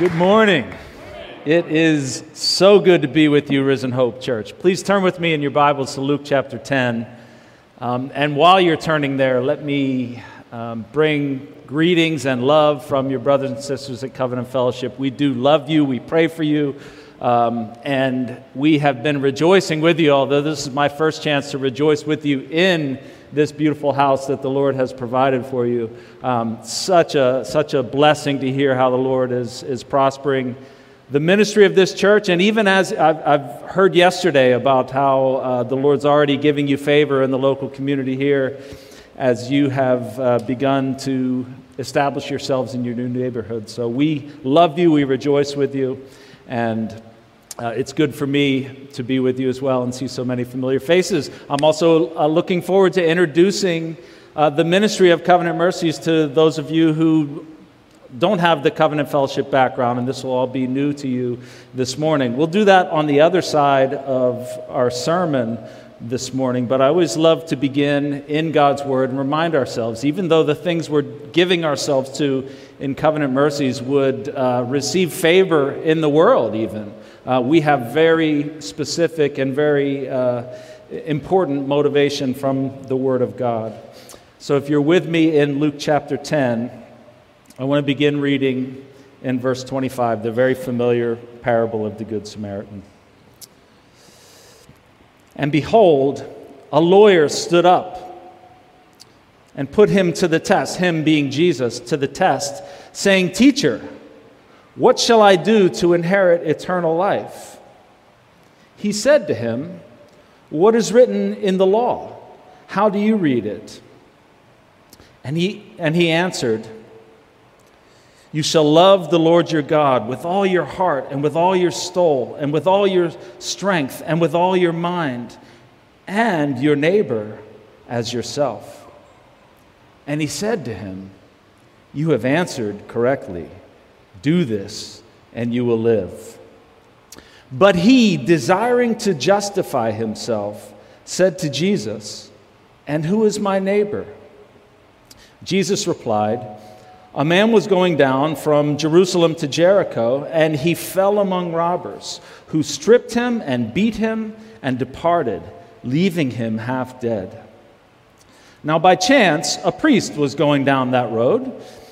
Good morning. It is so good to be with you, Risen Hope Church. Please turn with me in your Bibles to Luke chapter 10. Um, and while you're turning there, let me um, bring greetings and love from your brothers and sisters at Covenant Fellowship. We do love you, we pray for you, um, and we have been rejoicing with you, although this is my first chance to rejoice with you in this beautiful house that the Lord has provided for you. Um, such, a, such a blessing to hear how the Lord is, is prospering the ministry of this church. And even as I've, I've heard yesterday about how uh, the Lord's already giving you favor in the local community here as you have uh, begun to establish yourselves in your new neighborhood. So we love you, we rejoice with you, and uh, it's good for me to be with you as well and see so many familiar faces. I'm also uh, looking forward to introducing uh, the ministry of Covenant Mercies to those of you who don't have the Covenant Fellowship background, and this will all be new to you this morning. We'll do that on the other side of our sermon this morning, but I always love to begin in God's Word and remind ourselves, even though the things we're giving ourselves to in covenant mercies would uh, receive favor in the world, even, uh, we have very specific and very uh, important motivation from the Word of God. So if you're with me in Luke chapter 10, I want to begin reading in verse 25, the very familiar parable of the Good Samaritan. And behold, a lawyer stood up and put him to the test, him being Jesus, to the test, saying, Teacher, what shall I do to inherit eternal life? He said to him, What is written in the law? How do you read it? And he, and he answered, You shall love the Lord your God with all your heart, and with all your soul, and with all your strength, and with all your mind, and your neighbor as yourself. And he said to him, You have answered correctly. Do this, and you will live. But he, desiring to justify himself, said to Jesus, And who is my neighbor? Jesus replied, A man was going down from Jerusalem to Jericho, and he fell among robbers, who stripped him and beat him and departed, leaving him half dead. Now, by chance, a priest was going down that road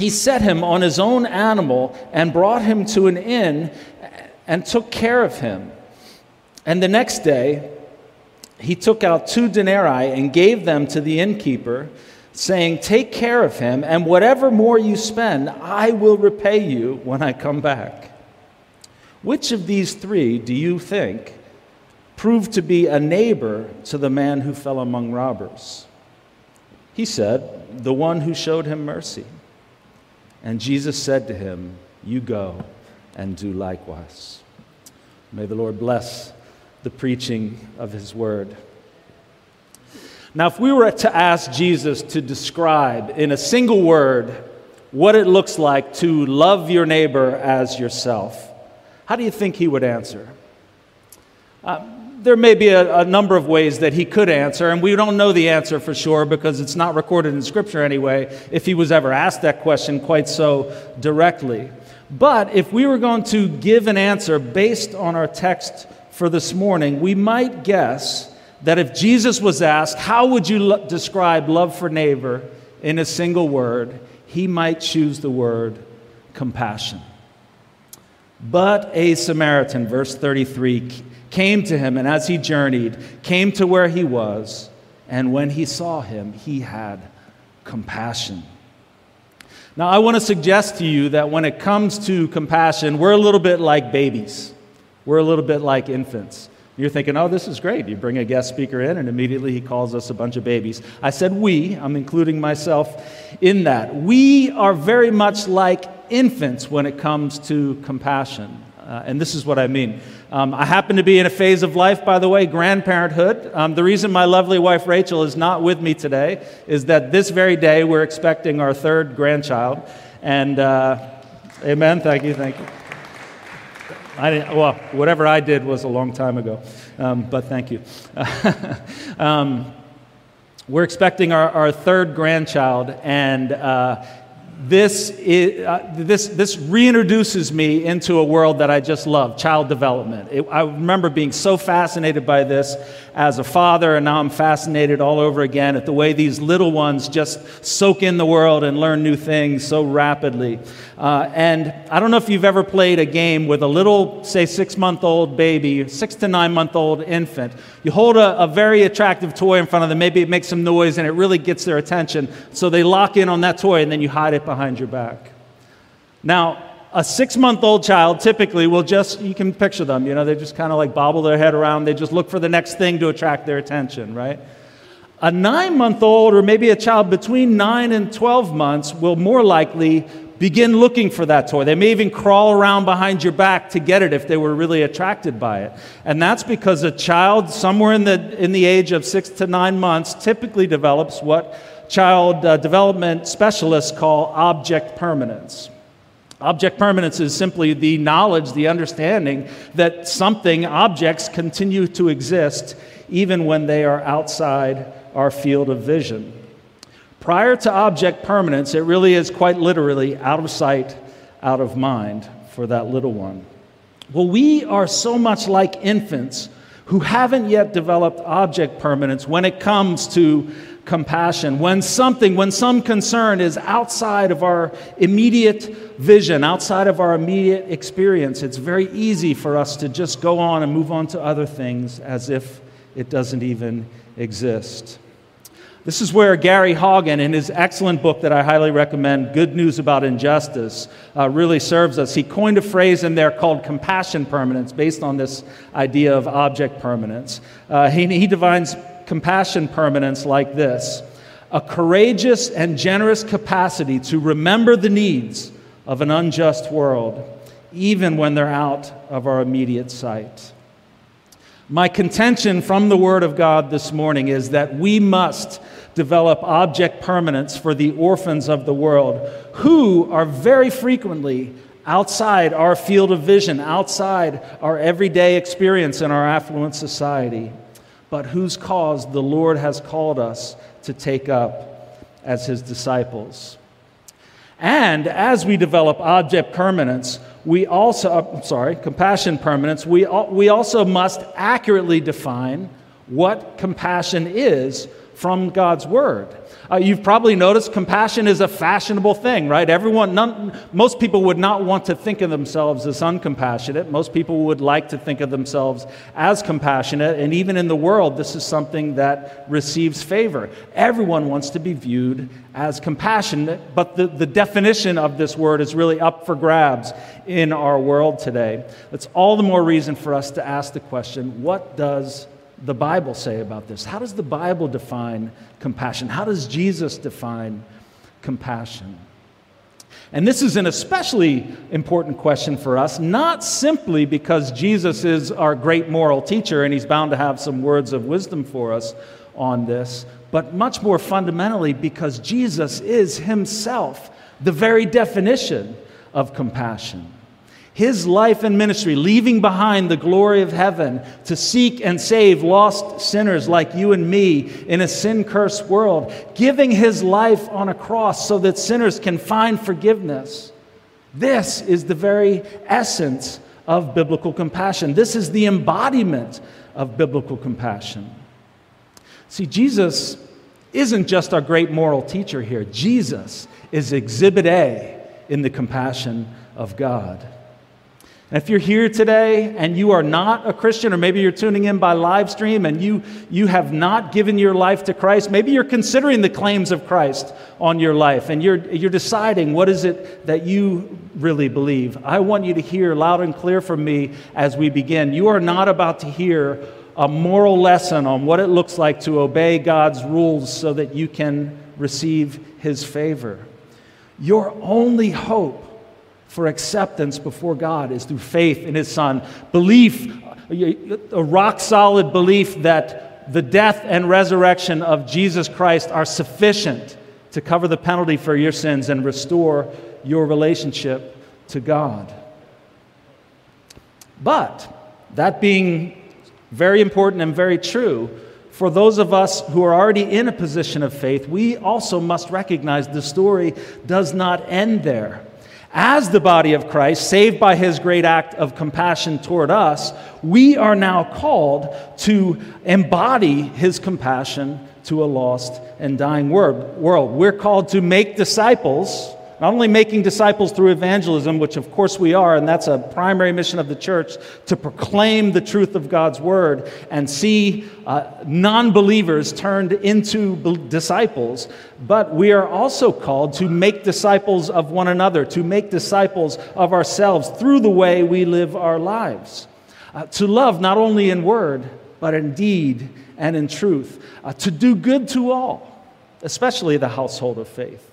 he set him on his own animal and brought him to an inn and took care of him. And the next day, he took out two denarii and gave them to the innkeeper, saying, Take care of him, and whatever more you spend, I will repay you when I come back. Which of these three do you think proved to be a neighbor to the man who fell among robbers? He said, The one who showed him mercy. And Jesus said to him, You go and do likewise. May the Lord bless the preaching of his word. Now, if we were to ask Jesus to describe in a single word what it looks like to love your neighbor as yourself, how do you think he would answer? Uh, there may be a, a, number of ways that he could answer, and we don't know the answer for sure because it's not recorded in Scripture anyway, if he was ever asked that question quite so directly. But if we were going to give an answer based on our text for this morning, we might guess that if Jesus was asked, How would you lo- describe love for neighbor in a single word? he might choose the word compassion. But a Samaritan, verse 33, came to him, and as he journeyed, came to where he was, and when he saw him, he had compassion. Now, I want to suggest to you that when it comes to compassion, we're a little bit like babies. We're a little bit like infants. You're thinking, oh, this is great. You bring a guest speaker in, and immediately he calls us a bunch of babies. I said we, I'm including myself in that. We are very much like infants when it comes to compassion. Uh, and this is what I mean. Um, I happen to be in a phase of life, by the way, grandparenthood. Um, the reason my lovely wife Rachel is not with me today is that this very day we're expecting our third grandchild. And, uh, amen. Thank you. Thank you. I didn't, well, whatever I did was a long time ago, um, but thank you. um, we're expecting our, our third grandchild, and uh, this, is, uh, this, this reintroduces me into a world that I just love child development. It, I remember being so fascinated by this as a father, and now I'm fascinated all over again at the way these little ones just soak in the world and learn new things so rapidly. Uh, and I don't know if you've ever played a game with a little, say, six month old baby, six to nine month old infant. You hold a, a very attractive toy in front of them, maybe it makes some noise and it really gets their attention. So they lock in on that toy and then you hide it behind your back. Now, a six month old child typically will just, you can picture them, you know, they just kind of like bobble their head around. They just look for the next thing to attract their attention, right? A nine month old, or maybe a child between nine and 12 months, will more likely begin looking for that toy. They may even crawl around behind your back to get it if they were really attracted by it. And that's because a child somewhere in the, in the age of six to nine months typically develops what child uh, development specialists call object permanence. Object permanence is simply the knowledge, the understanding that something, objects, continue to exist even when they are outside our field of vision. Prior to object permanence, it really is quite literally out of sight, out of mind for that little one. Well, we are so much like infants who haven't yet developed object permanence when it comes to compassion. When something, when some concern is outside of our immediate vision, outside of our immediate experience, it's very easy for us to just go on and move on to other things as if it doesn't even exist. This is where Gary Haugen, in his excellent book that I highly recommend, Good News About Injustice, uh, really serves us. He coined a phrase in there called compassion permanence, based on this idea of object permanence. Uh, he, he defines compassion permanence like this a courageous and generous capacity to remember the needs of an unjust world, even when they're out of our immediate sight. My contention from the Word of God this morning is that we must develop object permanence for the orphans of the world, who are very frequently outside our field of vision, outside our everyday experience in our affluent society, but whose cause the Lord has called us to take up as His disciples. And as we develop object permanence, we also, uh, sorry, compassion permanence, we, we also must accurately define what compassion is from God's Word. Uh, you've probably noticed compassion is a fashionable thing, right? Everyone, none, most people would not want to think of themselves as uncompassionate. Most people would like to think of themselves as compassionate. And even in the world, this is something that receives favor. Everyone wants to be viewed as compassionate, but the, the definition of this word is really up for grabs in our world today. It's all the more reason for us to ask the question what does the Bible say about this? How does the Bible define compassion? How does Jesus define compassion? And this is an especially important question for us, not simply because Jesus is our great moral teacher and he's bound to have some words of wisdom for us on this, but much more fundamentally because Jesus is himself the very definition of compassion his life and ministry, leaving behind the glory of heaven to seek and save lost sinners like you and me in a sin cursed world, giving his life on a cross so that sinners can find forgiveness. This is the very essence of biblical compassion. This is the embodiment of biblical compassion. See, Jesus isn't just our great moral teacher here, Jesus is exhibit A in the compassion of God. And if you're here today and you are not a Christian, or maybe you're tuning in by live stream and you, you have not given your life to Christ, maybe you're considering the claims of Christ on your life and you're, you're deciding what is it that you really believe. I want you to hear loud and clear from me as we begin. You are not about to hear a moral lesson on what it looks like to obey God's rules so that you can receive His favor. Your only hope for acceptance before God is through faith in His Son. Belief, a rock solid belief that the death and resurrection of Jesus Christ are sufficient to cover the penalty for your sins and restore your relationship to God. But, that being very important and very true, for those of us who are already in a position of faith, we also must recognize the story does not end there. As the body of Christ, saved by his great act of compassion toward us, we are now called to embody his compassion to a lost and dying world. We're called to make disciples not only making disciples through evangelism, which of course we are, and that's a primary mission of the church, to proclaim the truth of God's word and see uh, non believers turned into disciples, but we are also called to make disciples of one another, to make disciples of ourselves through the way we live our lives. Uh, to love not only in word, but in deed and in truth. Uh, to do good to all, especially the household of faith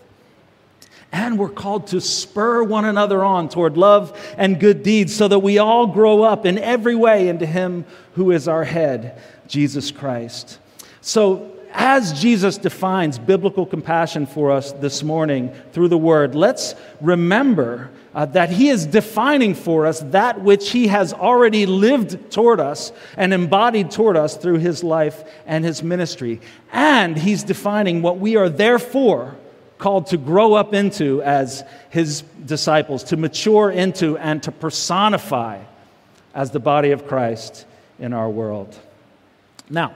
and we're called to spur one another on toward love and good deeds so that we all grow up in every way into Him who is our head, Jesus Christ. So, as Jesus defines biblical compassion for us this morning through the Word, let's remember uh, that He is defining for us that which He has already lived toward us and embodied toward us through His life and His ministry. And He's defining what we are there for called to grow up into as his disciples, to mature into and to personify as the body of Christ in our world. Now,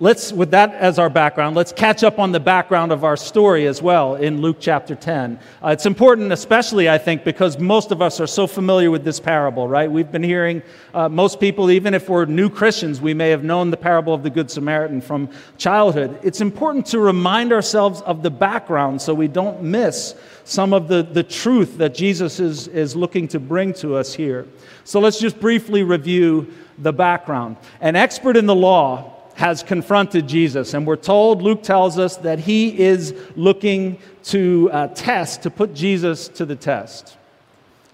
let's, with that as our background, let's catch up on the background of our story as well in Luke chapter 10. Uh, it's important, especially, I think, because most of us are so familiar with this parable, right? We've been hearing, uh, most people, even if we're new Christians, we may have known the parable of the Good Samaritan from childhood. It's important to remind ourselves of the background so we don't miss some of the, the truth that Jesus is, is looking to bring to us here. So let's just briefly review the background. An expert in the law has confronted Jesus. And we're told, Luke tells us, that he is looking to uh, test, to put Jesus to the test.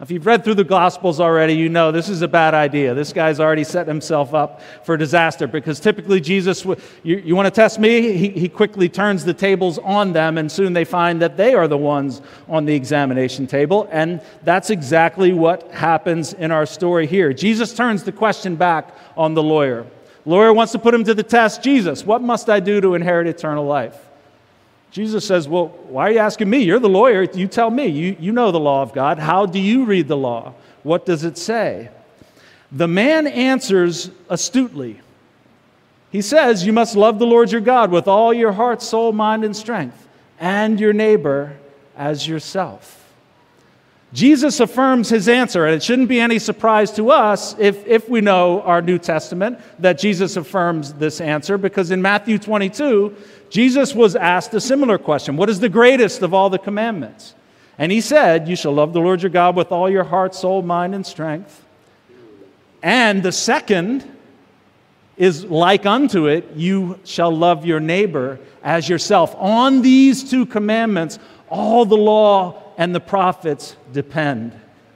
If you've read through the Gospels already, you know this is a bad idea. This guy's already set himself up for disaster because typically Jesus, you, you want to test me? He, he quickly turns the tables on them, and soon they find that they are the ones on the examination table. And that's exactly what happens in our story here. Jesus turns the question back on the lawyer. Lawyer wants to put him to the test. Jesus, what must I do to inherit eternal life? Jesus says, Well, why are you asking me? You're the lawyer. You tell me. You, you know the law of God. How do you read the law? What does it say? The man answers astutely. He says, You must love the Lord your God with all your heart, soul, mind, and strength, and your neighbor as yourself. Jesus affirms his answer, and it shouldn't be any surprise to us if, if we know our New Testament that Jesus affirms this answer, because in Matthew 22, Jesus was asked a similar question What is the greatest of all the commandments? And he said, You shall love the Lord your God with all your heart, soul, mind, and strength. And the second is like unto it, you shall love your neighbor as yourself. On these two commandments, all the law and the prophets depend,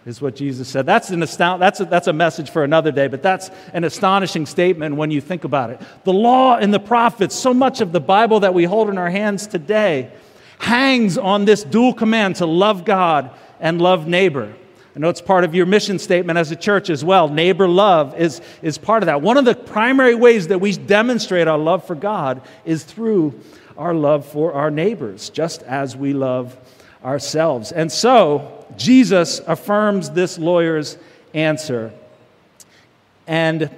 is what Jesus said. That's, an astound- that's, a, that's a message for another day, but that's an astonishing statement when you think about it. The law and the prophets, so much of the Bible that we hold in our hands today, hangs on this dual command to love God and love neighbor. I know it's part of your mission statement as a church as well. Neighbor love is, is part of that. One of the primary ways that we demonstrate our love for God is through our love for our neighbors, just as we love ourselves. And so, Jesus affirms this lawyer's answer. And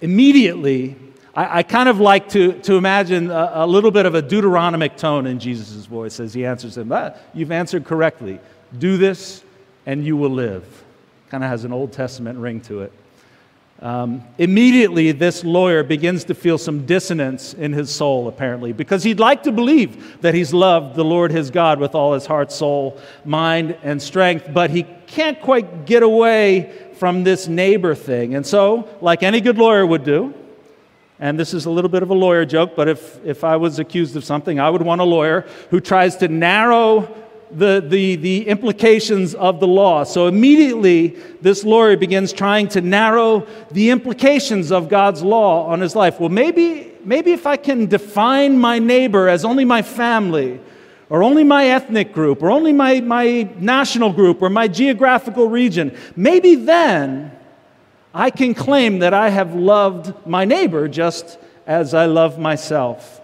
immediately, I, I kind of like to, to imagine a, a, little bit of a Deuteronomic tone in Jesus' voice as he answers him. Ah, you've answered correctly. Do this, and you will live. Kind of has an Old Testament ring to it. Um, immediately, this lawyer begins to feel some dissonance in his soul, apparently, because he'd like to believe that he's loved the Lord his God with all his heart, soul, mind, and strength, but he can't quite get away from this neighbor thing. And so, like any good lawyer would do, and this is a little bit of a lawyer joke, but if, if I was accused of something, I would want a lawyer who tries to narrow the, the, the implications of the law. So immediately, this lawyer begins trying to narrow the implications of God's law on his life. Well, maybe, maybe if I can define my neighbor as only my family, or only my ethnic group, or only my, my national group, or my geographical region, maybe then I can claim that I have loved my neighbor just as I love myself.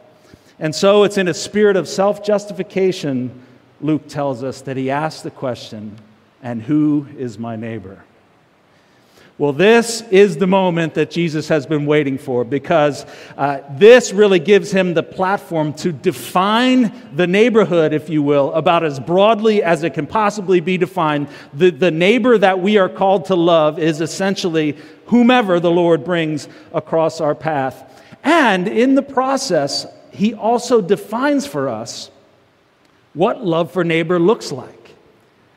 And so it's in a spirit of self justification, Luke tells us, that he asked the question, and who is my neighbor? Well, this is the moment that Jesus has been waiting for because uh, this really gives him the platform to define the neighborhood, if you will, about as broadly as it can possibly be defined. The, the neighbor that we are called to love is essentially whomever the Lord brings across our path. And in the process, he also defines for us what love for neighbor looks like.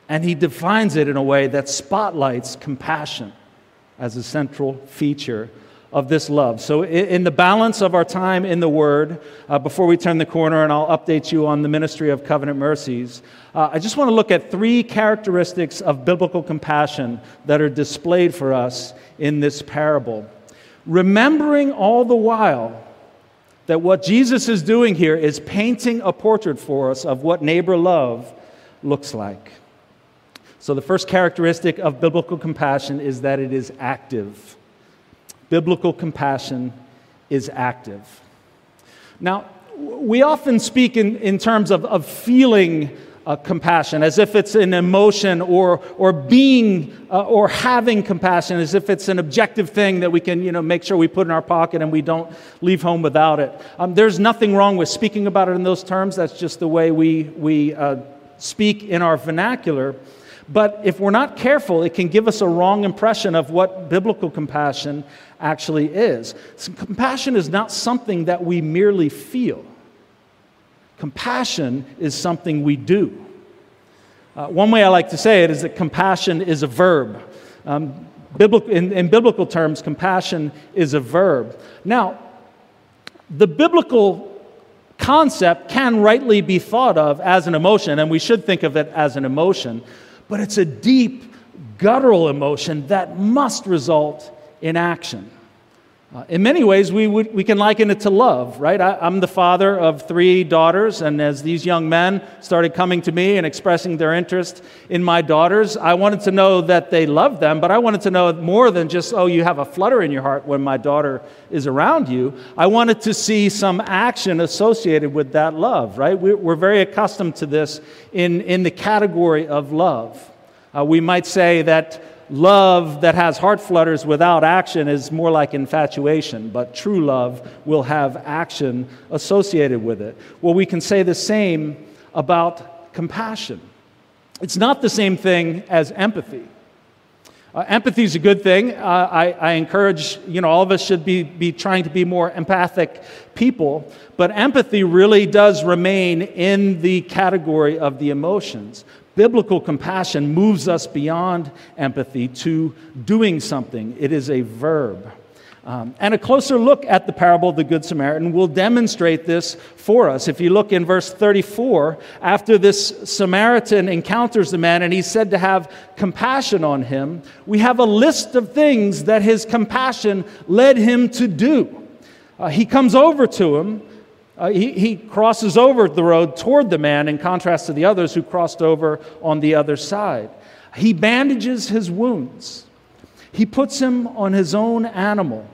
And he defines it in a way that spotlights compassion as a central feature of this love. So, in the balance of our time in the Word, uh, before we turn the corner and I'll update you on the ministry of covenant mercies, uh, I just want to look at three characteristics of biblical compassion that are displayed for us in this parable. Remembering all the while that what Jesus is doing here is painting a portrait for us of what neighbor love looks like. So, the first characteristic of biblical compassion is that it is active. Biblical compassion is active. Now, we often speak in, in terms of, of feeling uh, compassion, as if it's an emotion, or, or being uh, or having compassion, as if it's an objective thing that we can you know, make sure we put in our pocket and we don't leave home without it. Um, there's nothing wrong with speaking about it in those terms. That's just the way we, we uh, speak in our vernacular. But if we're not careful, it can give us a wrong impression of what biblical compassion actually is. So compassion is not something that we merely feel. Compassion is something we do. Uh, one way I like to say it is that compassion is a verb. Um, in, in biblical terms, compassion is a verb. Now, the biblical concept can rightly be thought of as an emotion, and we should think of it as an emotion, but it's a deep, guttural emotion that must result in action. Uh, in many ways, we, would, we can liken it to love, right? I, am the father of three daughters, and as these young men started coming to me and expressing their interest in my daughters, I wanted to know that they loved them, but I wanted to know more than just, oh, you have a flutter in your heart when my daughter is around you. I wanted to see some action associated with that love, right? We, we're very accustomed to this in, in the category of love. Uh, we might say that love that has heart flutters without action is more like infatuation, but true love will have action associated with it. Well, we can say the same about compassion. It's not the same thing as empathy. Uh, empathy is a good thing. Uh, I, I, encourage, you know, all of us should be, be trying to be more empathic people. But empathy really does remain in the category of the emotions. Biblical compassion moves us beyond empathy to doing something, it is a verb. Um, and a closer look at the parable of the Good Samaritan will demonstrate this for us. If you look in verse 34, after this Samaritan encounters the man and he's said to have compassion on him, we have a list of things that his compassion led him to do. Uh, he comes over to him uh, he, he crosses over the road toward the man in contrast to the others who crossed over on the other side. He bandages his wounds. He puts him on his own animal.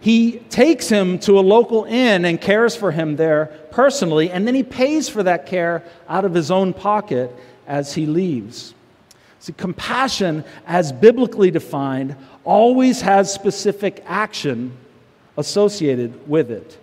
He takes him to a local inn and cares for him there personally, and then he pays for that care out of his own pocket as he leaves. See, compassion, as biblically defined, always has specific action associated with it.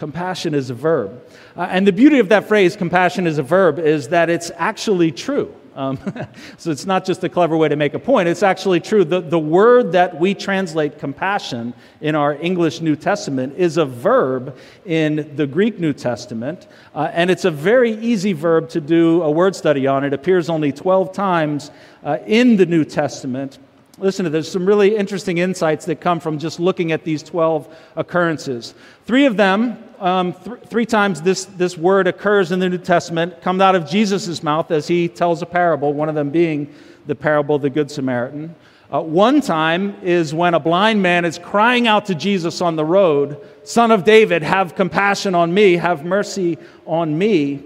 Compassion is a verb. Uh, and the beauty of that phrase, compassion is a verb, is that it's actually true. Um, so it's not just a clever way to make a point, it's actually true. The, the word that we translate compassion in our English New Testament is a verb in the Greek New Testament, uh, and it's a very easy verb to do a word study on. It appears only 12 times uh, in the New Testament. Listen to there's some really interesting insights that come from just looking at these 12 occurrences. Three of them, um, th- three times this, this word occurs in the New Testament, come out of Jesus' mouth as he tells a parable, one of them being the parable of the Good Samaritan. Uh, one time is when a blind man is crying out to Jesus on the road, Son of David, have compassion on me, have mercy on me.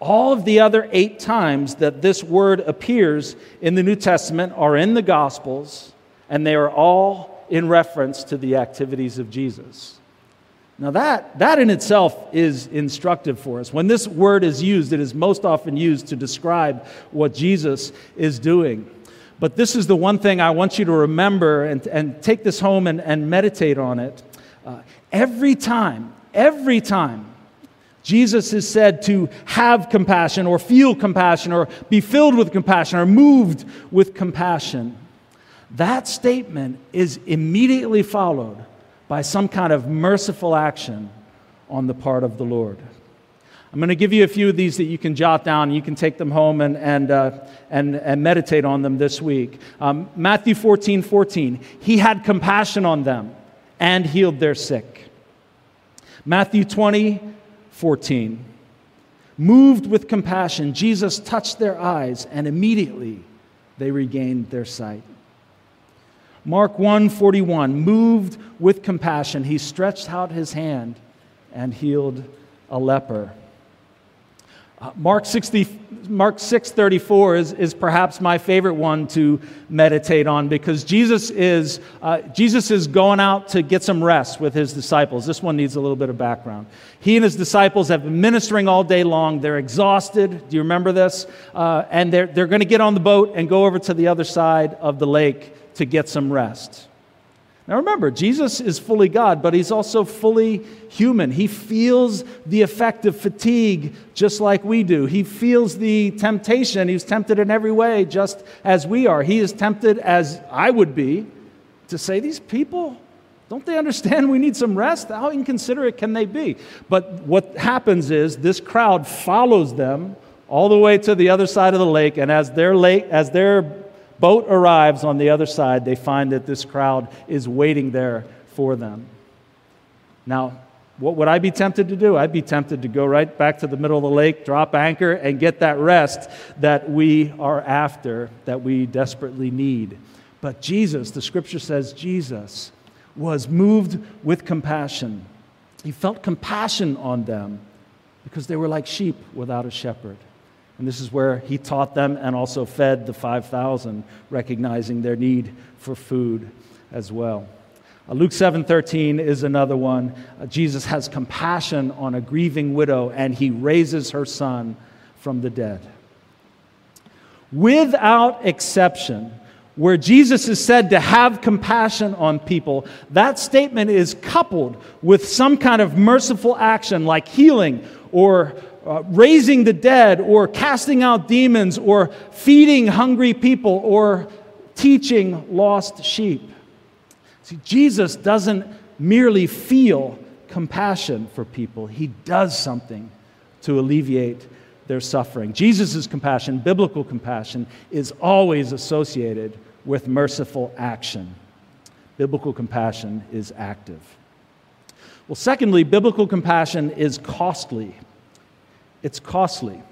All of the other eight times that this word appears in the New Testament are in the Gospels, and they are all in reference to the activities of Jesus. Now, that, that in itself is instructive for us. When this word is used, it is most often used to describe what Jesus is doing. But this is the one thing I want you to remember and, and take this home and, and meditate on it. Uh, every time, every time Jesus is said to have compassion or feel compassion or be filled with compassion or moved with compassion. That statement is immediately followed by some kind of merciful action on the part of the Lord. I'm going to give you a few of these that you can jot down. You can take them home and, and, uh, and, and meditate on them this week. Um, Matthew 14 14. He had compassion on them and healed their sick. Matthew 20 14. Moved with compassion, Jesus touched their eyes, and immediately they regained their sight. Mark 1:41 moved with compassion he stretched out his hand and healed a leper uh, Mark, 60, Mark 6.34 is, is perhaps my favorite one to meditate on because Jesus is, uh, Jesus is going out to get some rest with his disciples. This one needs a little bit of background. He and his disciples have been ministering all day long. They're exhausted. Do you remember this? Uh, and they're, they're going to get on the boat and go over to the other side of the lake to get some rest. Now remember, Jesus is fully God, but he's also fully human. He feels the effect of fatigue just like we do. He feels the temptation. He's tempted in every way, just as we are. He is tempted as I would be to say, These people, don't they understand we need some rest? How inconsiderate can they be? But what happens is this crowd follows them all the way to the other side of the lake, and as their, lake, as their boat arrives on the other side, they find that this crowd is waiting there for them. Now, what would I be tempted to do? I'd be tempted to go right back to the middle of the lake, drop anchor, and get that rest that we are after, that we desperately need. But Jesus, the scripture says, Jesus was moved with compassion. He felt compassion on them because they were like sheep without a shepherd. And this is where he taught them and also fed the 5,000, recognizing their need for food as well. Uh, Luke 7:13 is another one. Uh, Jesus has compassion on a grieving widow and he raises her son from the dead. Without exception, where Jesus is said to have compassion on people, that statement is coupled with some kind of merciful action like healing or uh, raising the dead or casting out demons or feeding hungry people or teaching lost sheep. See, Jesus doesn't merely feel compassion for people, he does something to alleviate their suffering. Jesus' compassion, biblical compassion, is always associated with merciful action. Biblical compassion is active. Well, secondly, biblical compassion is costly it's costly.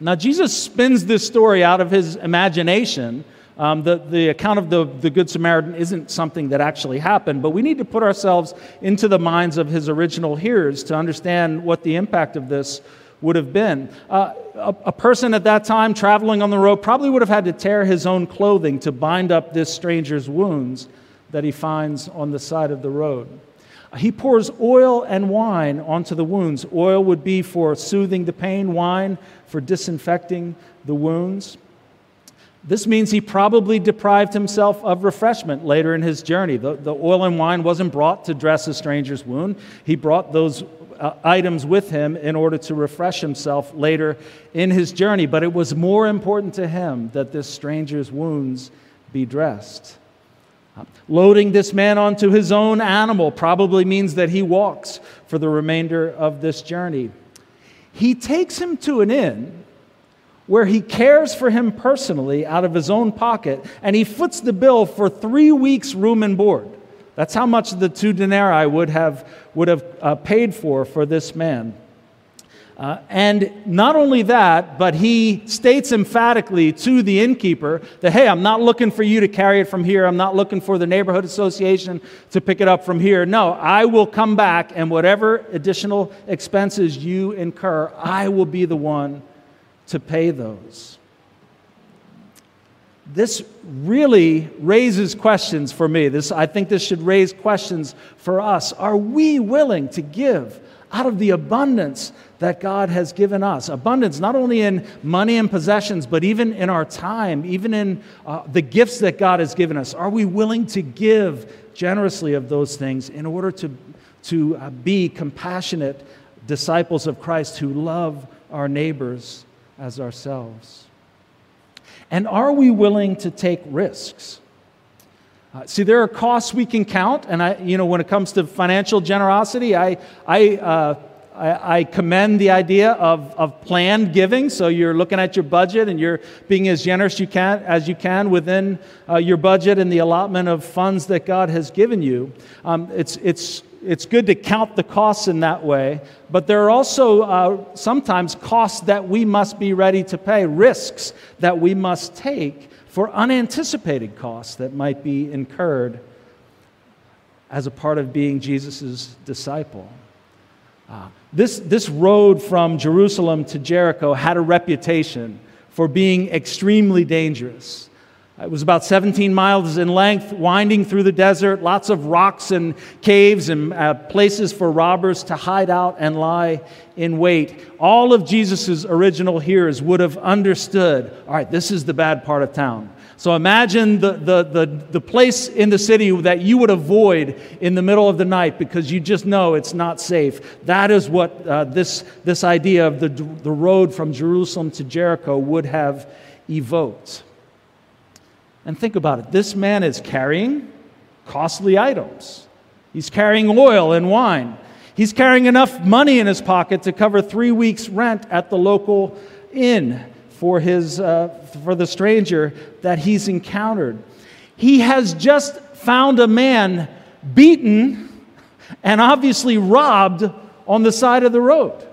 Now, Jesus spins this story out of his imagination. Um, the, the account of the, the Good Samaritan isn't something that actually happened, but we need to put ourselves into the minds of his original hearers to understand what the impact of this would have been. Uh, a, a person at that time traveling on the road probably would have had to tear his own clothing to bind up this stranger's wounds that he finds on the side of the road. He pours oil and wine onto the wounds. Oil would be for soothing the pain, wine for disinfecting the wounds. This means he probably deprived himself of refreshment later in his journey. The, the oil and wine wasn't brought to dress a stranger's wound, he brought those uh, items with him in order to refresh himself later in his journey. But it was more important to him that this stranger's wounds be dressed. Loading this man onto his own animal probably means that he walks for the remainder of this journey. He takes him to an inn where he cares for him personally out of his own pocket, and he foots the bill for three weeks' room and board. That's how much the two denarii would have, would have uh, paid for for this man. Uh, and not only that, but he states emphatically to the innkeeper that, hey, I'm not looking for you to carry it from here. I'm not looking for the neighborhood association to pick it up from here. No, I will come back, and whatever additional expenses you incur, I will be the one to pay those. This really raises questions for me. This, I think this should raise questions for us. Are we willing to give out of the abundance that God has given us? Abundance not only in money and possessions, but even in our time, even in uh, the gifts that God has given us. Are we willing to give generously of those things in order to, to uh, be compassionate disciples of Christ who love our neighbors as ourselves? And are we willing to take risks? Uh, see, there are costs we can count, and I, you know, when it comes to financial generosity, I, I, uh, I, I, commend the idea of, of planned giving. So you're looking at your budget and you're being as generous you can, as you can within uh, your budget and the allotment of funds that God has given you. Um, it's, it's it's good to count the costs in that way, but there are also uh, sometimes costs that we must be ready to pay, risks that we must take for unanticipated costs that might be incurred as a part of being Jesus' disciple. Uh, this, this road from Jerusalem to Jericho had a reputation for being extremely dangerous. It was about 17 miles in length, winding through the desert, lots of rocks and caves and uh, places for robbers to hide out and lie in wait. All of Jesus' original hearers would have understood all right, this is the bad part of town. So imagine the, the, the, the place in the city that you would avoid in the middle of the night because you just know it's not safe. That is what uh, this, this idea of the, the road from Jerusalem to Jericho would have evoked. And think about it this man is carrying costly items, he's carrying oil and wine. He's carrying enough money in his pocket to cover three weeks' rent at the local inn for, his, uh, for the stranger that he's encountered. He has just found a man beaten and obviously robbed on the side of the road.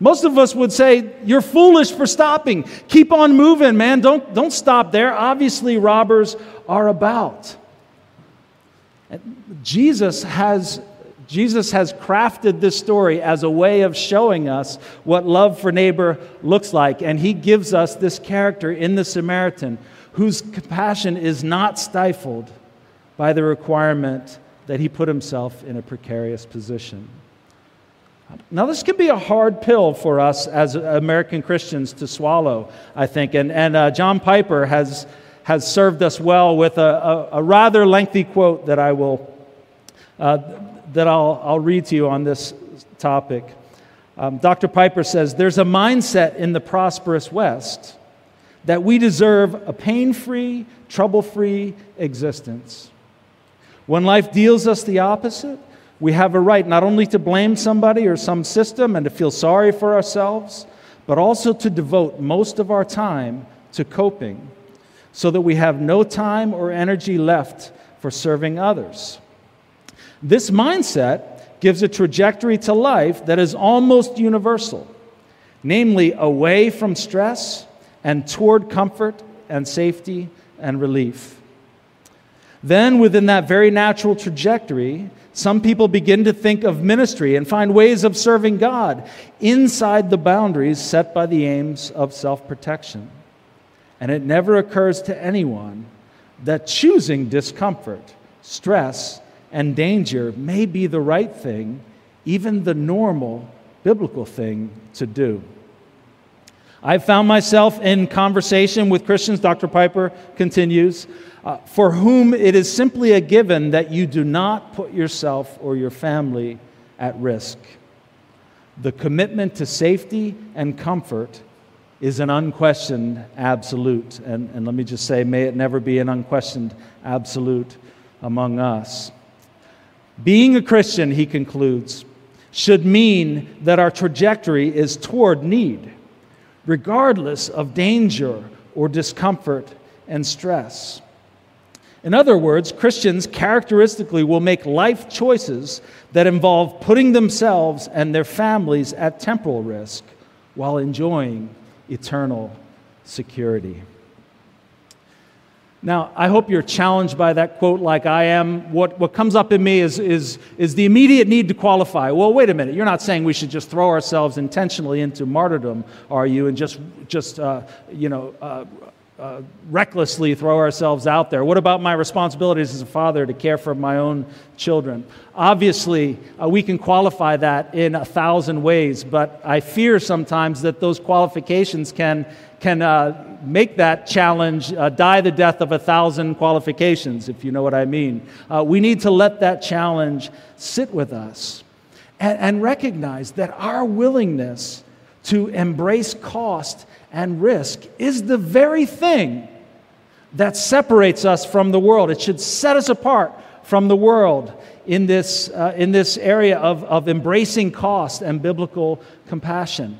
Most of us would say, You're foolish for stopping. Keep on moving, man. Don't, don't stop there. Obviously, robbers are about. Jesus has, Jesus has crafted this story as a way of showing us what love for neighbor looks like. And he gives us this character in the Samaritan whose compassion is not stifled by the requirement that he put himself in a precarious position. Now, this can be a hard pill for us as American Christians to swallow, I think. And, and uh, John Piper has, has served us well with a, a, a rather lengthy quote that I will uh, that I'll, I'll read to you on this topic. Um, Dr. Piper says There's a mindset in the prosperous West that we deserve a pain free, trouble free existence. When life deals us the opposite, we have a right not only to blame somebody or some system and to feel sorry for ourselves, but also to devote most of our time to coping so that we have no time or energy left for serving others. This mindset gives a trajectory to life that is almost universal, namely away from stress and toward comfort and safety and relief. Then, within that very natural trajectory, some people begin to think of ministry and find ways of serving God inside the boundaries set by the aims of self protection. And it never occurs to anyone that choosing discomfort, stress, and danger may be the right thing, even the normal biblical thing to do. I've found myself in conversation with Christians, Dr. Piper continues, uh, for whom it is simply a given that you do not put yourself or your family at risk. The commitment to safety and comfort is an unquestioned absolute. And, and let me just say, may it never be an unquestioned absolute among us. Being a Christian, he concludes, should mean that our trajectory is toward need regardless of danger or discomfort and stress. In other words, Christians characteristically will make life choices that involve putting themselves and their families at temporal risk while enjoying eternal security. Now, I hope you're challenged by that quote like I am. What, what comes up in me is, is, is the immediate need to qualify. Well, wait a minute. You're not saying we should just throw ourselves intentionally into martyrdom, are you? And just, just uh, you know, uh, uh, recklessly throw ourselves out there? What about my responsibilities as a father to care for my own children? Obviously, uh, we can qualify that in a thousand ways, but I fear sometimes that those qualifications can, can uh, make that challenge uh, die the death of a thousand qualifications, if you know what I mean. Uh, we need to let that challenge sit with us and, and recognize that our willingness to embrace cost and risk is the very thing that separates us from the world. It should set us apart from the world in this, uh, in this area of, of embracing cost and biblical compassion.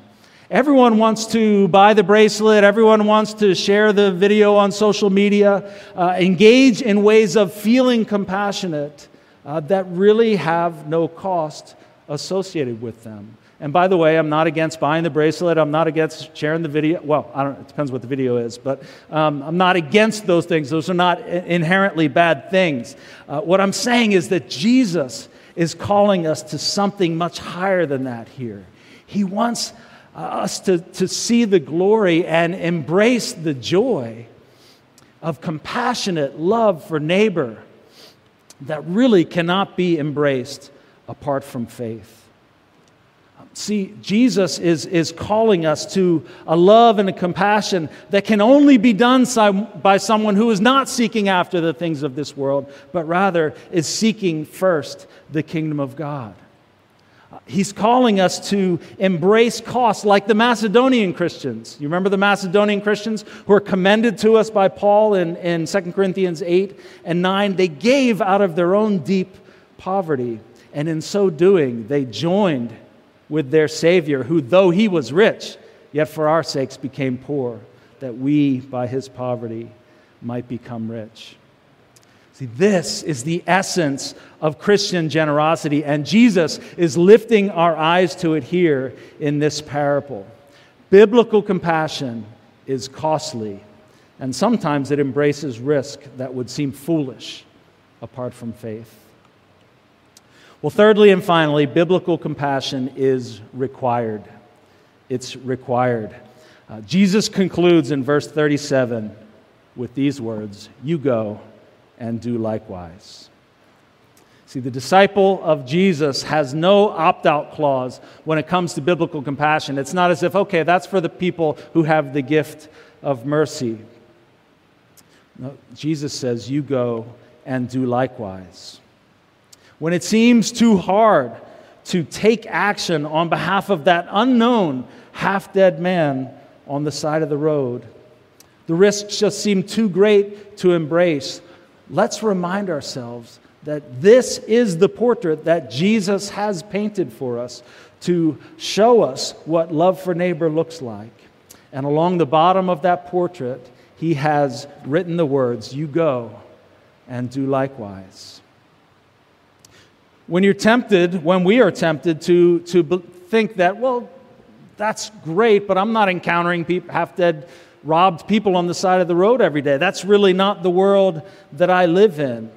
Everyone wants to buy the bracelet. Everyone wants to share the video on social media, uh, engage in ways of feeling compassionate uh, that really have no cost associated with them. And by the way, I'm not against buying the bracelet. I'm not against sharing the video. Well, I don't, it depends what the video is, but um, I'm not against those things. Those are not inherently bad things. Uh, what I'm saying is that Jesus is calling us to something much higher than that here. He wants uh, us to, to see the glory and embrace the joy of compassionate love for neighbor that really cannot be embraced apart from faith. See, Jesus is, is calling us to a love and a compassion that can only be done by someone who is not seeking after the things of this world, but rather is seeking first the kingdom of God. He's calling us to embrace cost like the Macedonian Christians. You remember the Macedonian Christians who are commended to us by Paul in, in 2 Corinthians 8 and 9? They gave out of their own deep poverty, and in so doing, they joined with their Savior, who, though he was rich, yet for our sakes became poor, that we, by his poverty, might become rich. See, this is the essence of Christian generosity, and Jesus is lifting our eyes to it here in this parable. Biblical compassion is costly, and sometimes it embraces risk that would seem foolish apart from faith. Well, thirdly and finally, biblical compassion is required. It's required. Uh, Jesus concludes in verse 37 with these words You go and do likewise. See, the disciple of Jesus has no opt out clause when it comes to biblical compassion. It's not as if, okay, that's for the people who have the gift of mercy. No, Jesus says, You go and do likewise when it seems too hard to take action on behalf of that unknown half dead man on the side of the road. The risks just seem too great to embrace. Let's remind ourselves that this is the portrait that Jesus has painted for us to show us what love for neighbor looks like. And along the bottom of that portrait, he has written the words, You go and do likewise when you're tempted, when we are tempted to, to think that, well, that's great, but I'm not encountering half dead, robbed people on the side of the road every day. That's really not the world that I live in.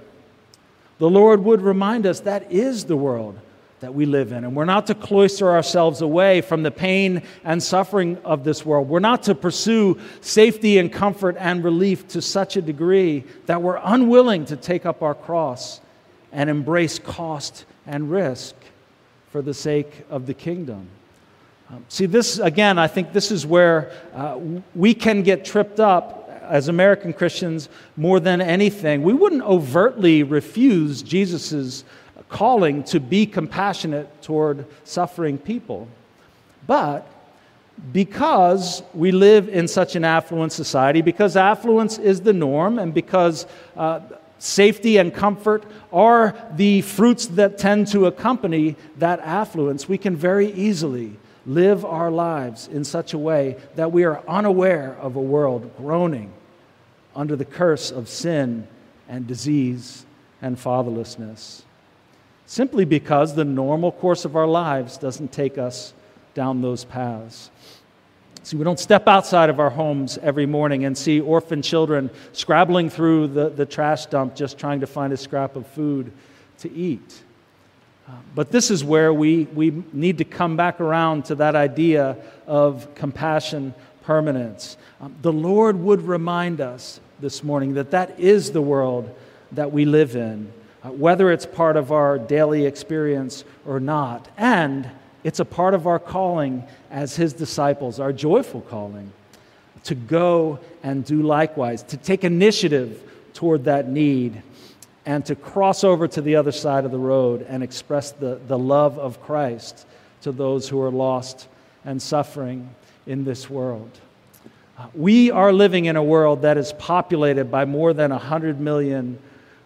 The Lord would remind us that is the world that we live in. And we're not to cloister ourselves away from the pain and suffering of this world. We're not to pursue safety and comfort and relief to such a degree that we're unwilling to take up our cross and embrace cost and risk for the sake of the kingdom. Um, see, this, again, I think this is where uh, we can get tripped up as American Christians more than anything. We wouldn't overtly refuse Jesus' calling to be compassionate toward suffering people. But because we live in such an affluent society, because affluence is the norm, and because uh, safety and comfort are the fruits that tend to accompany that affluence, we can very easily live our lives in such a way that we are unaware of a world groaning under the curse of sin and disease and fatherlessness. Simply because the normal course of our lives doesn't take us down those paths. See, we don't step outside of our homes every morning and see orphan children scrabbling through the, the trash dump just trying to find a scrap of food to eat. Uh, but this is where we, we need to come back around to that idea of compassion permanence. Um, the Lord would remind us this morning that that is the world that we live in, uh, whether it's part of our daily experience or not. And it's a part of our calling as His disciples, our joyful calling, to go and do likewise, to take initiative toward that need, and to cross over to the other side of the road and express the, the love of Christ to those who are lost and suffering in this world. We are living in a world that is populated by more than 100 million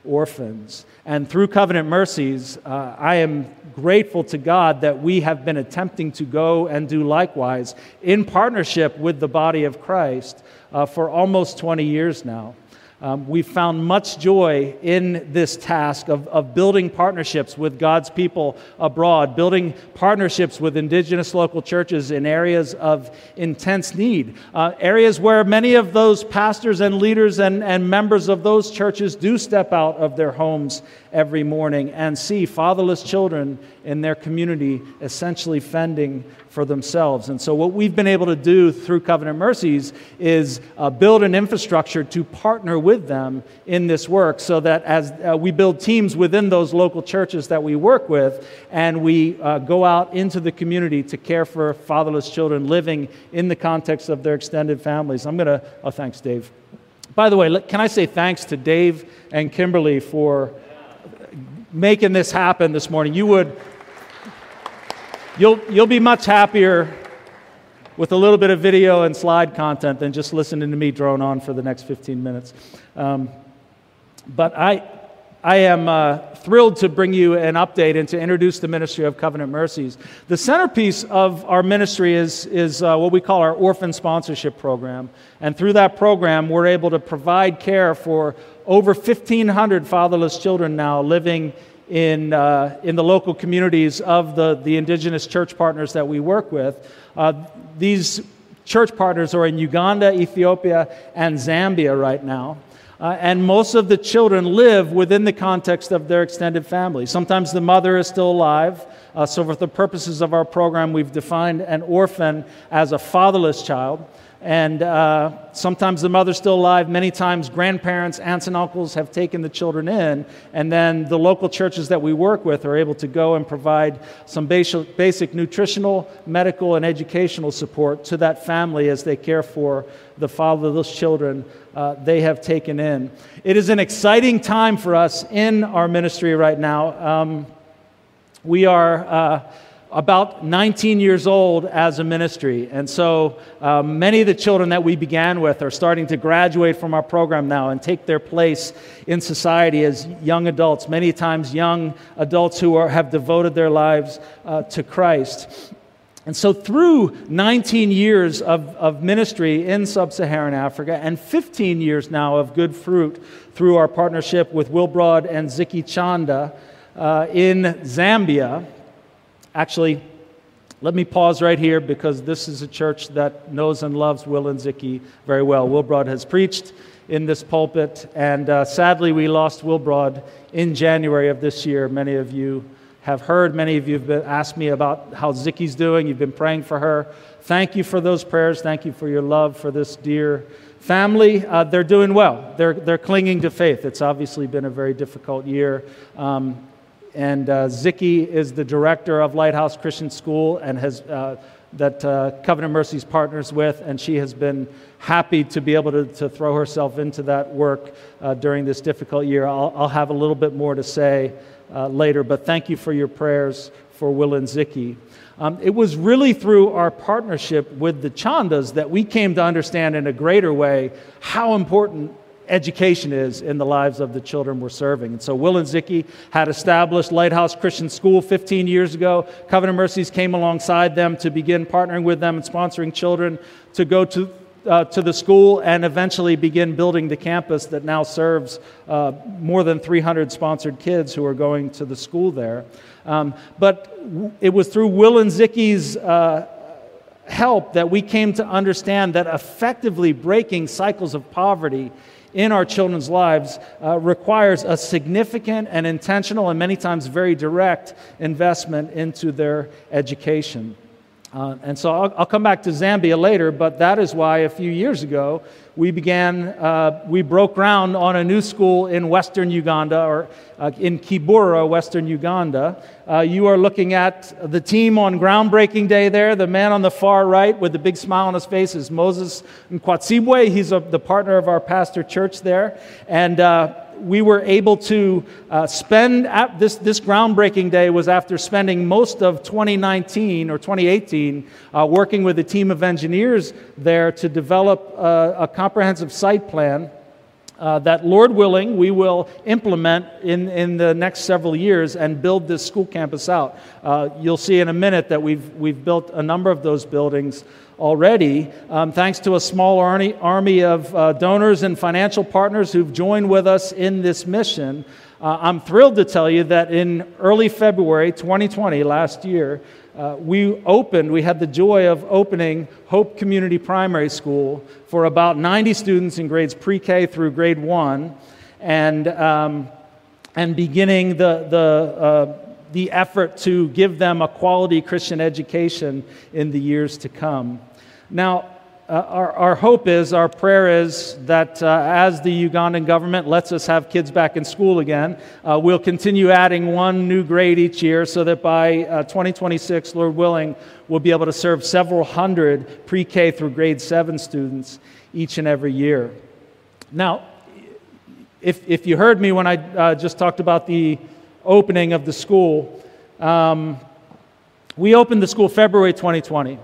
orphans. And through covenant mercies, uh, I am grateful to God that we have been attempting to go and do likewise in partnership with the body of Christ uh, for almost 20 years now. Um, we've found much joy in this task of, of building partnerships with God's people abroad, building partnerships with indigenous local churches in areas of intense need, uh, areas where many of those pastors and leaders and, and members of those churches do step out of their homes every morning and see fatherless children in their community essentially fending for themselves. And so, what we've been able to do through Covenant Mercies is uh, build an infrastructure to partner with them in this work so that as uh, we build teams within those local churches that we work with, and we uh, go out into the community to care for fatherless children living in the context of their extended families. I'm going to, oh, thanks, Dave. By the way, can I say thanks to Dave and Kimberly for making this happen this morning? You would You'll, you'll be much happier with a little bit of video and slide content than just listening to me drone on for the next 15 minutes. Um, but I, I am uh, thrilled to bring you an update and to introduce the ministry of Covenant Mercies. The centerpiece of our ministry is, is uh, what we call our orphan sponsorship program. And through that program, we're able to provide care for over 1,500 fatherless children now living in, uh, in the local communities of the, the indigenous church partners that we work with. Uh, these church partners are in Uganda, Ethiopia, and Zambia right now. Uh, and most of the children live within the context of their extended family. Sometimes the mother is still alive. Uh, so, for the purposes of our program, we've defined an orphan as a fatherless child. And uh, sometimes the mother's still alive. Many times, grandparents, aunts, and uncles have taken the children in. And then the local churches that we work with are able to go and provide some basic, basic nutritional, medical, and educational support to that family as they care for the fatherless children uh, they have taken in. It is an exciting time for us in our ministry right now. Um, we are. Uh, about 19 years old as a ministry. And so um, many of the children that we began with are starting to graduate from our program now and take their place in society as young adults, many times young adults who are, have devoted their lives uh, to Christ. And so, through 19 years of, of ministry in sub Saharan Africa and 15 years now of good fruit through our partnership with Wilbrod and Ziki Chanda uh, in Zambia, Actually, let me pause right here because this is a church that knows and loves Will and Ziki very well. Wilbrod has preached in this pulpit, and uh, sadly, we lost Wilbrod in January of this year. Many of you have heard, many of you have been, asked me about how Ziki's doing. You've been praying for her. Thank you for those prayers. Thank you for your love for this dear family. Uh, they're doing well, they're, they're clinging to faith. It's obviously been a very difficult year. Um, and uh, Ziki is the director of Lighthouse Christian School and has uh, that uh, Covenant Mercies partners with, and she has been happy to be able to, to throw herself into that work uh, during this difficult year. I'll, I'll, have a little bit more to say uh, later, but thank you for your prayers for Will and Ziki. Um, it was really through our partnership with the Chandas that we came to understand in a greater way how important education is in the lives of the children we're serving. And so Will and Ziki had established Lighthouse Christian School 15 years ago. Covenant Mercies came alongside them to begin partnering with them and sponsoring children to go to uh, to the school and eventually begin building the campus that now serves uh, more than 300 sponsored kids who are going to the school there. Um, but it was through Will and Ziki's uh, help that we came to understand that effectively breaking cycles of poverty in our children's lives uh, requires a significant and intentional and many times very direct investment into their education. Uh, and so I'll, I'll, come back to Zambia later, but that is why a few years ago we began, uh, we broke ground on a new school in western Uganda, or uh, in Kibura, western Uganda. Uh, you are looking at the team on groundbreaking day there. The man on the far right with the big smile on his face is Moses Nkwatsibwe. He's a, the partner of our pastor church there. And uh, we were able to uh, spend this, this groundbreaking day was after spending most of 2019 or 2018 uh, working with a team of engineers there to develop uh, a comprehensive site plan uh, that, Lord willing, we will implement in, in the next several years and build this school campus out. Uh, you'll see in a minute that we've, we've built a number of those buildings already, um, thanks to a small army, army of uh, donors and financial partners who've joined with us in this mission. Uh, I'm thrilled to tell you that in early February 2020, last year, uh, we opened, we had the joy of opening Hope Community Primary School for about 90 students in grades pre K through grade one, and, um, and beginning the, the, uh, the effort to give them a quality Christian education in the years to come. Now, uh, our, our hope is, our prayer is that uh, as the Ugandan government lets us have kids back in school again, uh, we'll continue adding one new grade each year so that by uh, 2026, Lord willing, we'll be able to serve several hundred pre K through grade 7 students each and every year. Now, if, if you heard me when I uh, just talked about the opening of the school, um, we opened the school February 2020.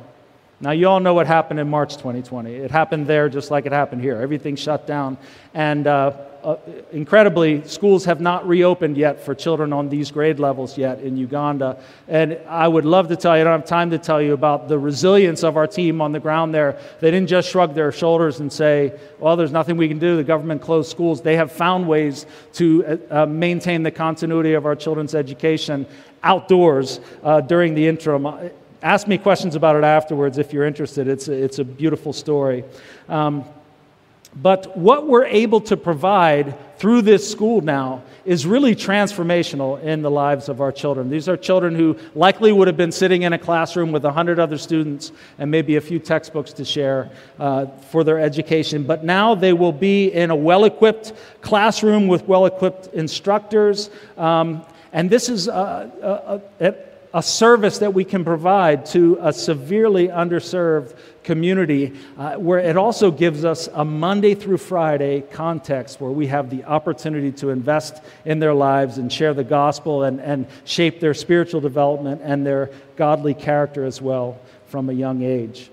Now, you all know what happened in March 2020. It happened there just like it happened here. Everything shut down. And uh, uh, incredibly, schools have not reopened yet for children on these grade levels yet in Uganda. And I would love to tell you, I don't have time to tell you about the resilience of our team on the ground there. They didn't just shrug their shoulders and say, well, there's nothing we can do. The government closed schools. They have found ways to uh, uh maintain the continuity of our children's education outdoors uh, during the interim ask me questions about it afterwards if you're interested. It's a, it's a beautiful story. Um, but what we're able to provide through this school now is really transformational in the lives of our children. These are children who likely would have been sitting in a classroom with 100 other students and maybe a few textbooks to share uh, for their education. But now they will be in a well equipped classroom with well equipped instructors. Um, and this is a, a, a service that we can provide to a severely underserved community, uh, where it also gives us a Monday through Friday context where we have the opportunity to invest in their lives and share the gospel and, and shape their spiritual development and their godly character as well from a young age.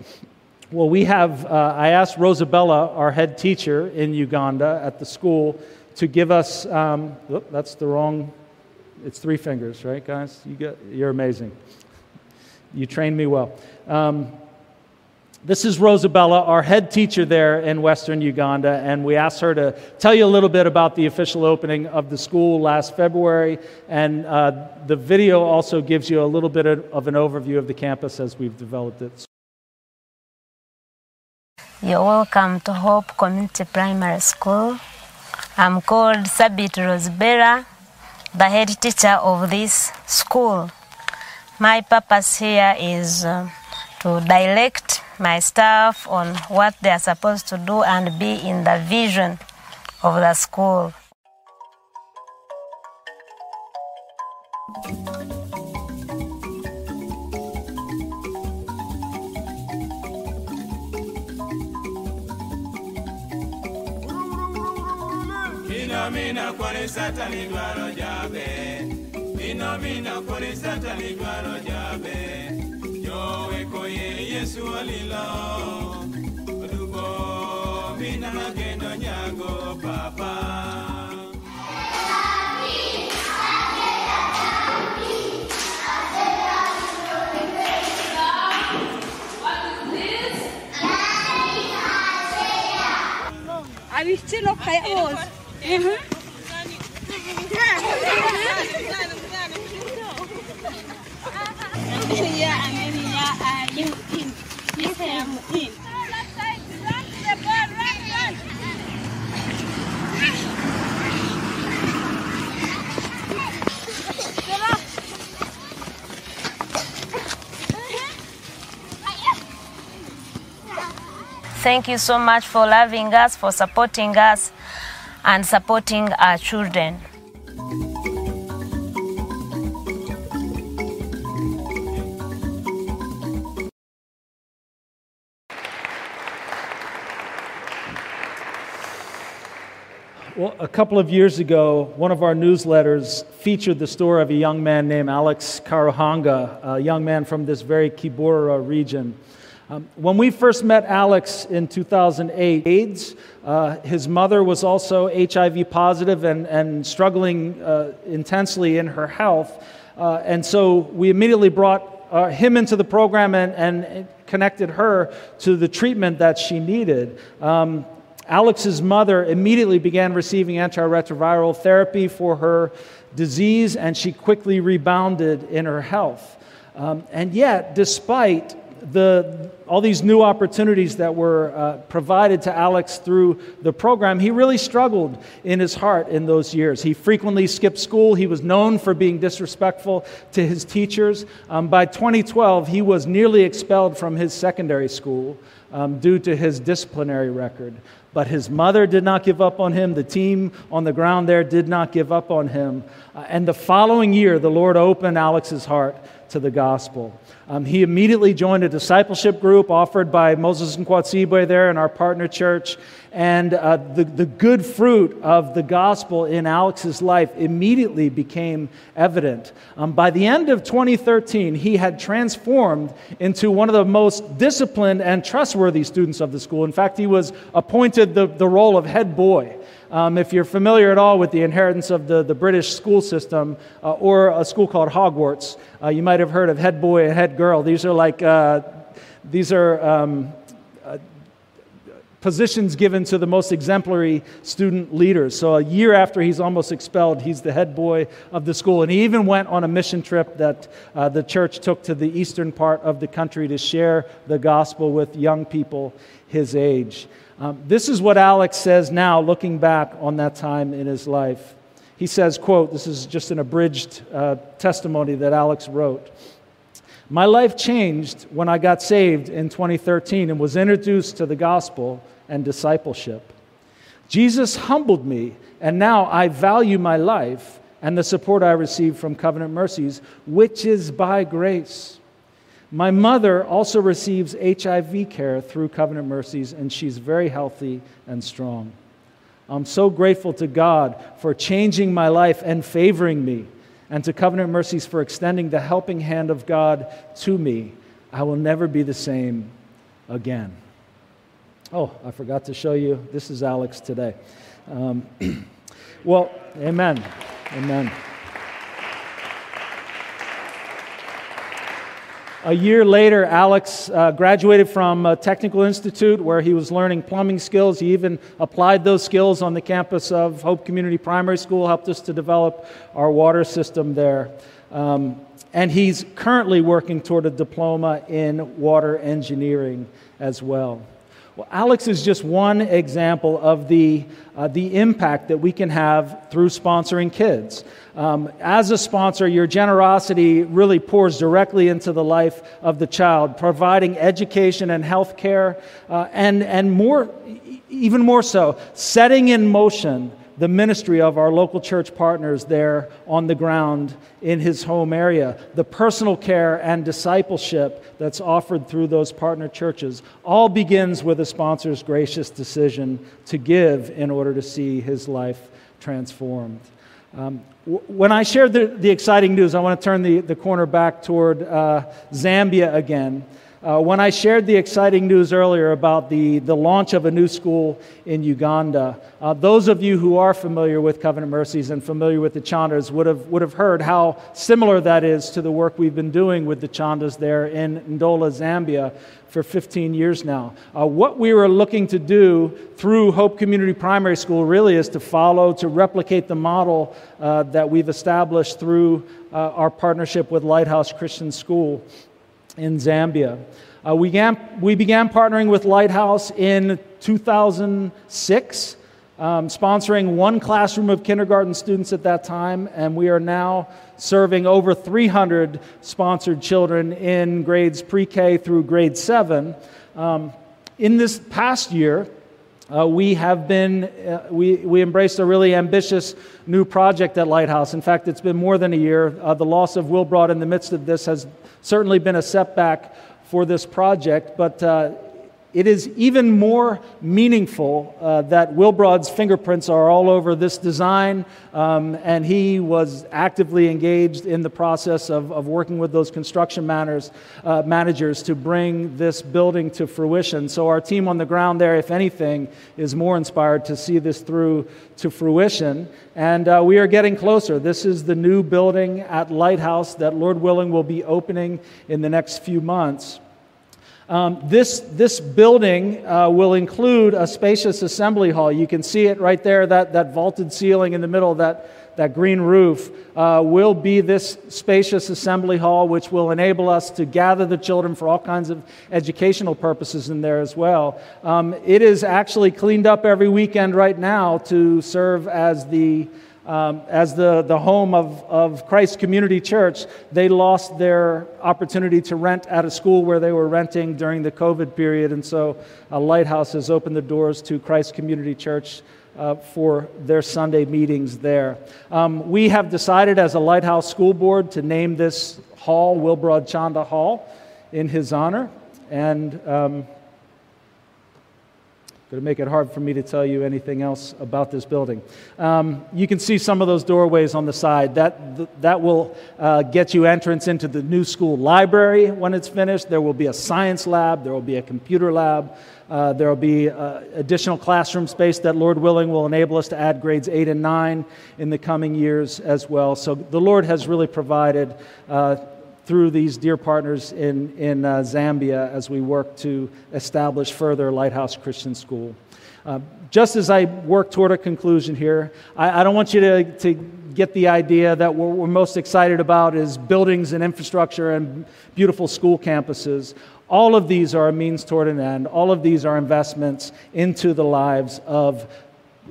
Well, we have, uh, I asked Rosabella, our head teacher in Uganda at the school, to give us, um, whoop, that's the wrong it's three fingers, right, guys? You get, you're amazing. You trained me well. Um, this is Rosabella, our head teacher there in Western Uganda, and we asked her to tell you a little bit about the official opening of the school last February. And uh, the video also gives you a little bit of an overview of the campus as we've developed it. You're welcome to Hope Community Primary School. I'm called Sabit Rosbera the head teacher of this school. My purpose here is uh, to direct my staff on what they are supposed to do and be in the vision of the school. Mina kwani satani dwaro jabe. Mina mina kwani satani dwaro jabe. Jowe koye Yesu alilo. Odugo mina magendo nyago papa. Abicino kaya bose. Ya ameni Thank you so much for loving us, for supporting us, and supporting our children. Well, a couple of years ago, one of our newsletters featured the story of a young man named Alex Karuhanga, a young man from this very Kibura region. Um, when we first met Alex in 2008, AIDS, uh, his mother was also HIV positive and, and struggling uh, intensely in her health. Uh, and so we immediately brought uh, him into the program and, and connected her to the treatment that she needed. Um, Alex's mother immediately began receiving antiretroviral therapy for her disease, and she quickly rebounded in her health. Um, and yet, despite the, all these new opportunities that were uh, provided to Alex through the program, he really struggled in his heart in those years. He frequently skipped school. He was known for being disrespectful to his teachers. Um, by 2012, he was nearly expelled from his secondary school um, due to his disciplinary record. But his mother did not give up on him. The team on the ground there did not give up on him. Uh, and the following year, the Lord opened Alex's heart to the gospel. Um, he immediately joined a discipleship group offered by Moses Nkwatsibwe there in our partner church. And uh, the, the good fruit of the gospel in Alex's life immediately became evident. Um, by the end of 2013, he had transformed into one of the most disciplined and trustworthy students of the school. In fact, he was appointed the, the role of head boy. Um, if you're familiar at all with the inheritance of the, the British school system uh, or a school called Hogwarts, uh, you might have heard of head boy and head girl. These are like, uh, these are um, uh, positions given to the most exemplary student leaders. So a year after he's almost expelled, he's the head boy of the school. And he even went on a mission trip that uh, the church took to the eastern part of the country to share the gospel with young people his age. Um, this is what Alex says now, looking back on that time in his life. He says, quote, this is just an abridged uh, testimony that Alex wrote. My life changed when I got saved in 2013 and was introduced to the gospel and discipleship. Jesus humbled me, and now I value my life and the support I receive from Covenant Mercies, which is by grace. My mother also receives HIV care through Covenant Mercies, and she's very healthy and strong. I'm so grateful to God for changing my life and favoring me, and to Covenant Mercies for extending the helping hand of God to me. I will never be the same again. Oh, I forgot to show you. This is Alex today. Um, well, amen. Amen. A year later, Alex uh, graduated from a technical institute where he was learning plumbing skills. He even applied those skills on the campus of Hope Community Primary School, helped us to develop our water system there. Um, and he's currently working toward a diploma in water engineering as well. Well, Alex is just one example of the, uh, the impact that we can have through sponsoring kids. Um, as a sponsor, your generosity really pours directly into the life of the child, providing education and health care, uh, and, and more, even more so, setting in motion the ministry of our local church partners there on the ground in his home area, the personal care and discipleship that's offered through those partner churches, all begins with a sponsor's gracious decision to give in order to see his life transformed. Um, w- when I shared the, the, exciting news, I want to turn the, the corner back toward uh, Zambia again. Uh, when I shared the exciting news earlier about the, the launch of a new school in Uganda, uh, those of you who are familiar with Covenant Mercies and familiar with the Chandas would have, would have heard how similar that is to the work we've been doing with the Chandas there in Ndola, Zambia for 15 years now. Uh, what we were looking to do through Hope Community Primary School really is to follow, to replicate the model uh, that we've established through uh, our partnership with Lighthouse Christian School in Zambia. Uh, we, began, we began partnering with Lighthouse in 2006, um, sponsoring one classroom of kindergarten students at that time, and we are now serving over 300 sponsored children in grades pre K through grade 7. Um, in this past year, uh, we have been, uh, we, we embraced a really ambitious new project at Lighthouse. In fact, it's been more than a year. Uh, the loss of Wilbrod in the midst of this has certainly been a setback for this project, but uh, it is even more meaningful uh, that Wilbrod's fingerprints are all over this design, um, and he was actively engaged in the process of, of working with those construction manners, uh, managers to bring this building to fruition. So, our team on the ground there, if anything, is more inspired to see this through to fruition. And uh, we are getting closer. This is the new building at Lighthouse that, Lord willing, will be opening in the next few months. Um, this, this building uh, will include a spacious assembly hall. You can see it right there, that, that vaulted ceiling in the middle, that, that green roof, uh, will be this spacious assembly hall, which will enable us to gather the children for all kinds of educational purposes in there as well. Um, it is actually cleaned up every weekend right now to serve as the um, as the, the home of, of Christ Community Church, they lost their opportunity to rent at a school where they were renting during the COVID period. And so a Lighthouse has opened the doors to Christ Community Church uh, for their Sunday meetings there. Um, we have decided as a Lighthouse School Board to name this hall Wilbrod Chanda Hall in his honor. And um, Going to make it hard for me to tell you anything else about this building. Um, you can see some of those doorways on the side. That, that will uh, get you entrance into the new school library when it's finished. There will be a science lab, there will be a computer lab, uh, there will be uh, additional classroom space that, Lord willing, will enable us to add grades 8 and 9 in the coming years as well. So the Lord has really provided uh, through these dear partners in, in uh, Zambia as we work to establish further Lighthouse Christian School. Uh, just as I work toward a conclusion here, I, I don't want you to, to get the idea that what we're most excited about is buildings and infrastructure and beautiful school campuses. All of these are a means toward an end. All of these are investments into the lives of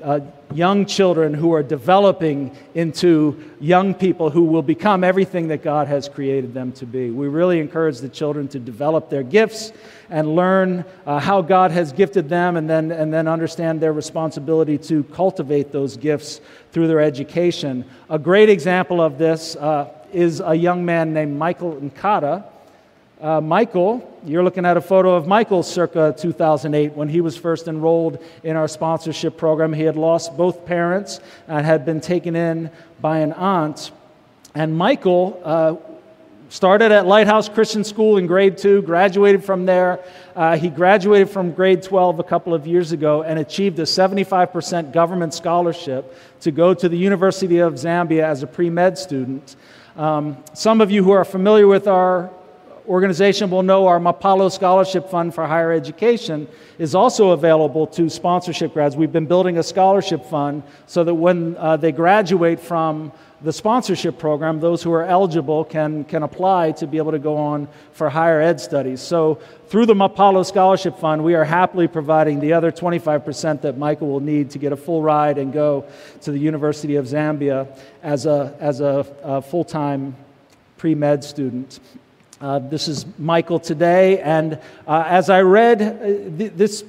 uh, young children who are developing into young people who will become everything that God has created them to be. We really encourage the children to develop their gifts and learn uh, how God has gifted them and then, and then understand their responsibility to cultivate those gifts through their education. A great example of this uh, is a young man named Michael Nkata uh, Michael, you're looking at a photo of Michael circa 2008 when he was first enrolled in our sponsorship program. He had lost both parents and had been taken in by an aunt. And Michael uh, started at Lighthouse Christian School in grade two, graduated from there. Uh, he graduated from grade 12 a couple of years ago and achieved a 75% government scholarship to go to the University of Zambia as a pre med student. Um, some of you who are familiar with our organization will know our Mapalo Scholarship Fund for Higher Education is also available to sponsorship grads. We've been building a scholarship fund so that when uh, they graduate from the sponsorship program, those who are eligible can, can apply to be able to go on for higher ed studies. So, through the Mapalo Scholarship Fund, we are happily providing the other 25% that Michael will need to get a full ride and go to the University of Zambia as a, as a, a full time pre med student. Uh, this is Michael today, and uh, as I read uh, th- this,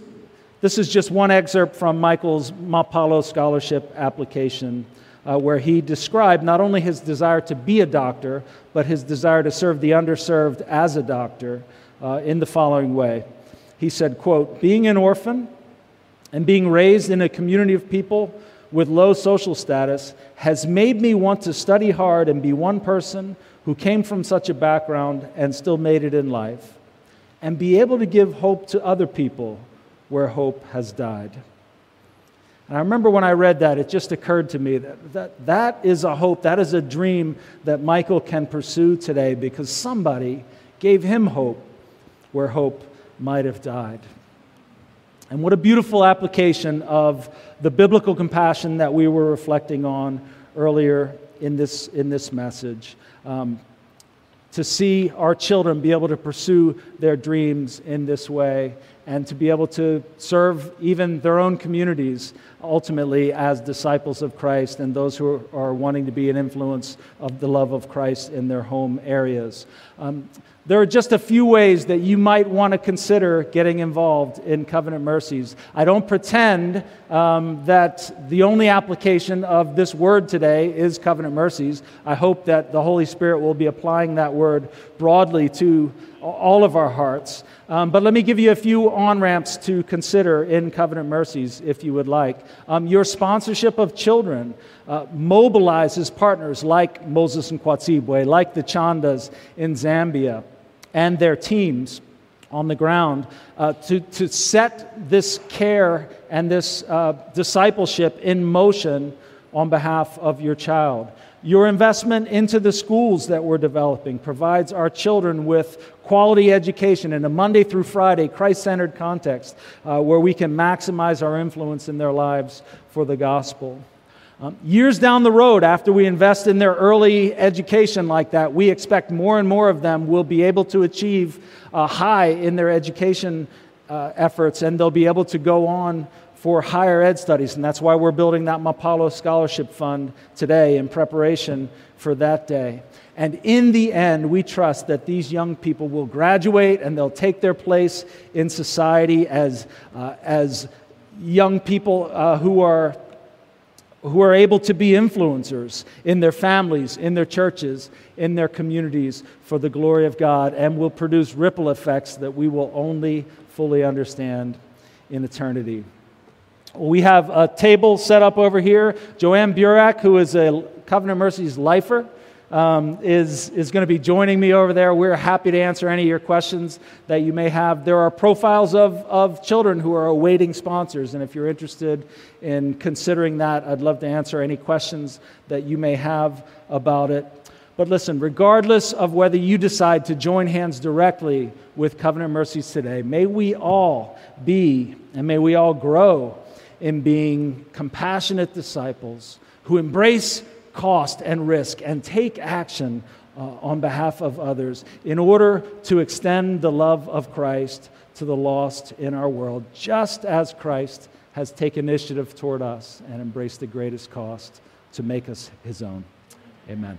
this is just one excerpt from Michael's Mapalo Scholarship application, uh, where he described not only his desire to be a doctor, but his desire to serve the underserved as a doctor uh, in the following way. He said, quote, being an orphan and being raised in a community of people with low social status has made me want to study hard and be one person who came from such a background and still made it in life. and be able to give hope to other people where hope has died. And I remember when I read that, it just occurred to me that, that that is a hope, that is a dream that Michael can pursue today because somebody gave him hope where hope might have died. And what a beautiful application of the biblical compassion that we were reflecting on earlier in this, in this message. Um, to see our children be able to pursue their dreams in this way and to be able to serve even their own communities ultimately as disciples of Christ and those who are wanting to be an influence of the love of Christ in their home areas. Um, there are just a few ways that you might want to consider getting involved in Covenant Mercies. I don't pretend um, that the only application of this word today is Covenant Mercies. I hope that the Holy Spirit will be applying that word broadly to all of our hearts. Um, but let me give you a few on ramps to consider in Covenant Mercies, if you would like. Um, your sponsorship of children uh, mobilizes partners like Moses Nkwatsibwe, like the Chandas in Zambia, and their teams on the ground uh, to, to set this care and this uh, discipleship in motion on behalf of your child. Your investment into the schools that we're developing provides our children with quality education in a Monday through Friday, Christ centered context uh, where we can maximize our influence in their lives for the gospel. Um, years down the road, after we invest in their early education like that, we expect more and more of them will be able to achieve uh, high in their education uh, efforts and they'll be able to go on for higher ed studies. And that's why we're building that Mapalo Scholarship Fund today in preparation for that day. And in the end, we trust that these young people will graduate and they'll take their place in society as, uh, as young people uh, who, are, who are able to be influencers in their families, in their churches, in their communities for the glory of God, and will produce ripple effects that we will only fully understand in eternity. We have a table set up over here. Joanne Burak, who is a Covenant Mercies lifer, um, is, is going to be joining me over there. We're happy to answer any of your questions that you may have. There are profiles of, of children who are awaiting sponsors, and if you're interested in considering that, I'd love to answer any questions that you may have about it. But listen, regardless of whether you decide to join hands directly with Covenant Mercies today, may we all be and may we all grow in being compassionate disciples who embrace cost and risk and take action uh, on behalf of others in order to extend the love of Christ to the lost in our world, just as Christ has taken initiative toward us and embraced the greatest cost to make us his own. Amen.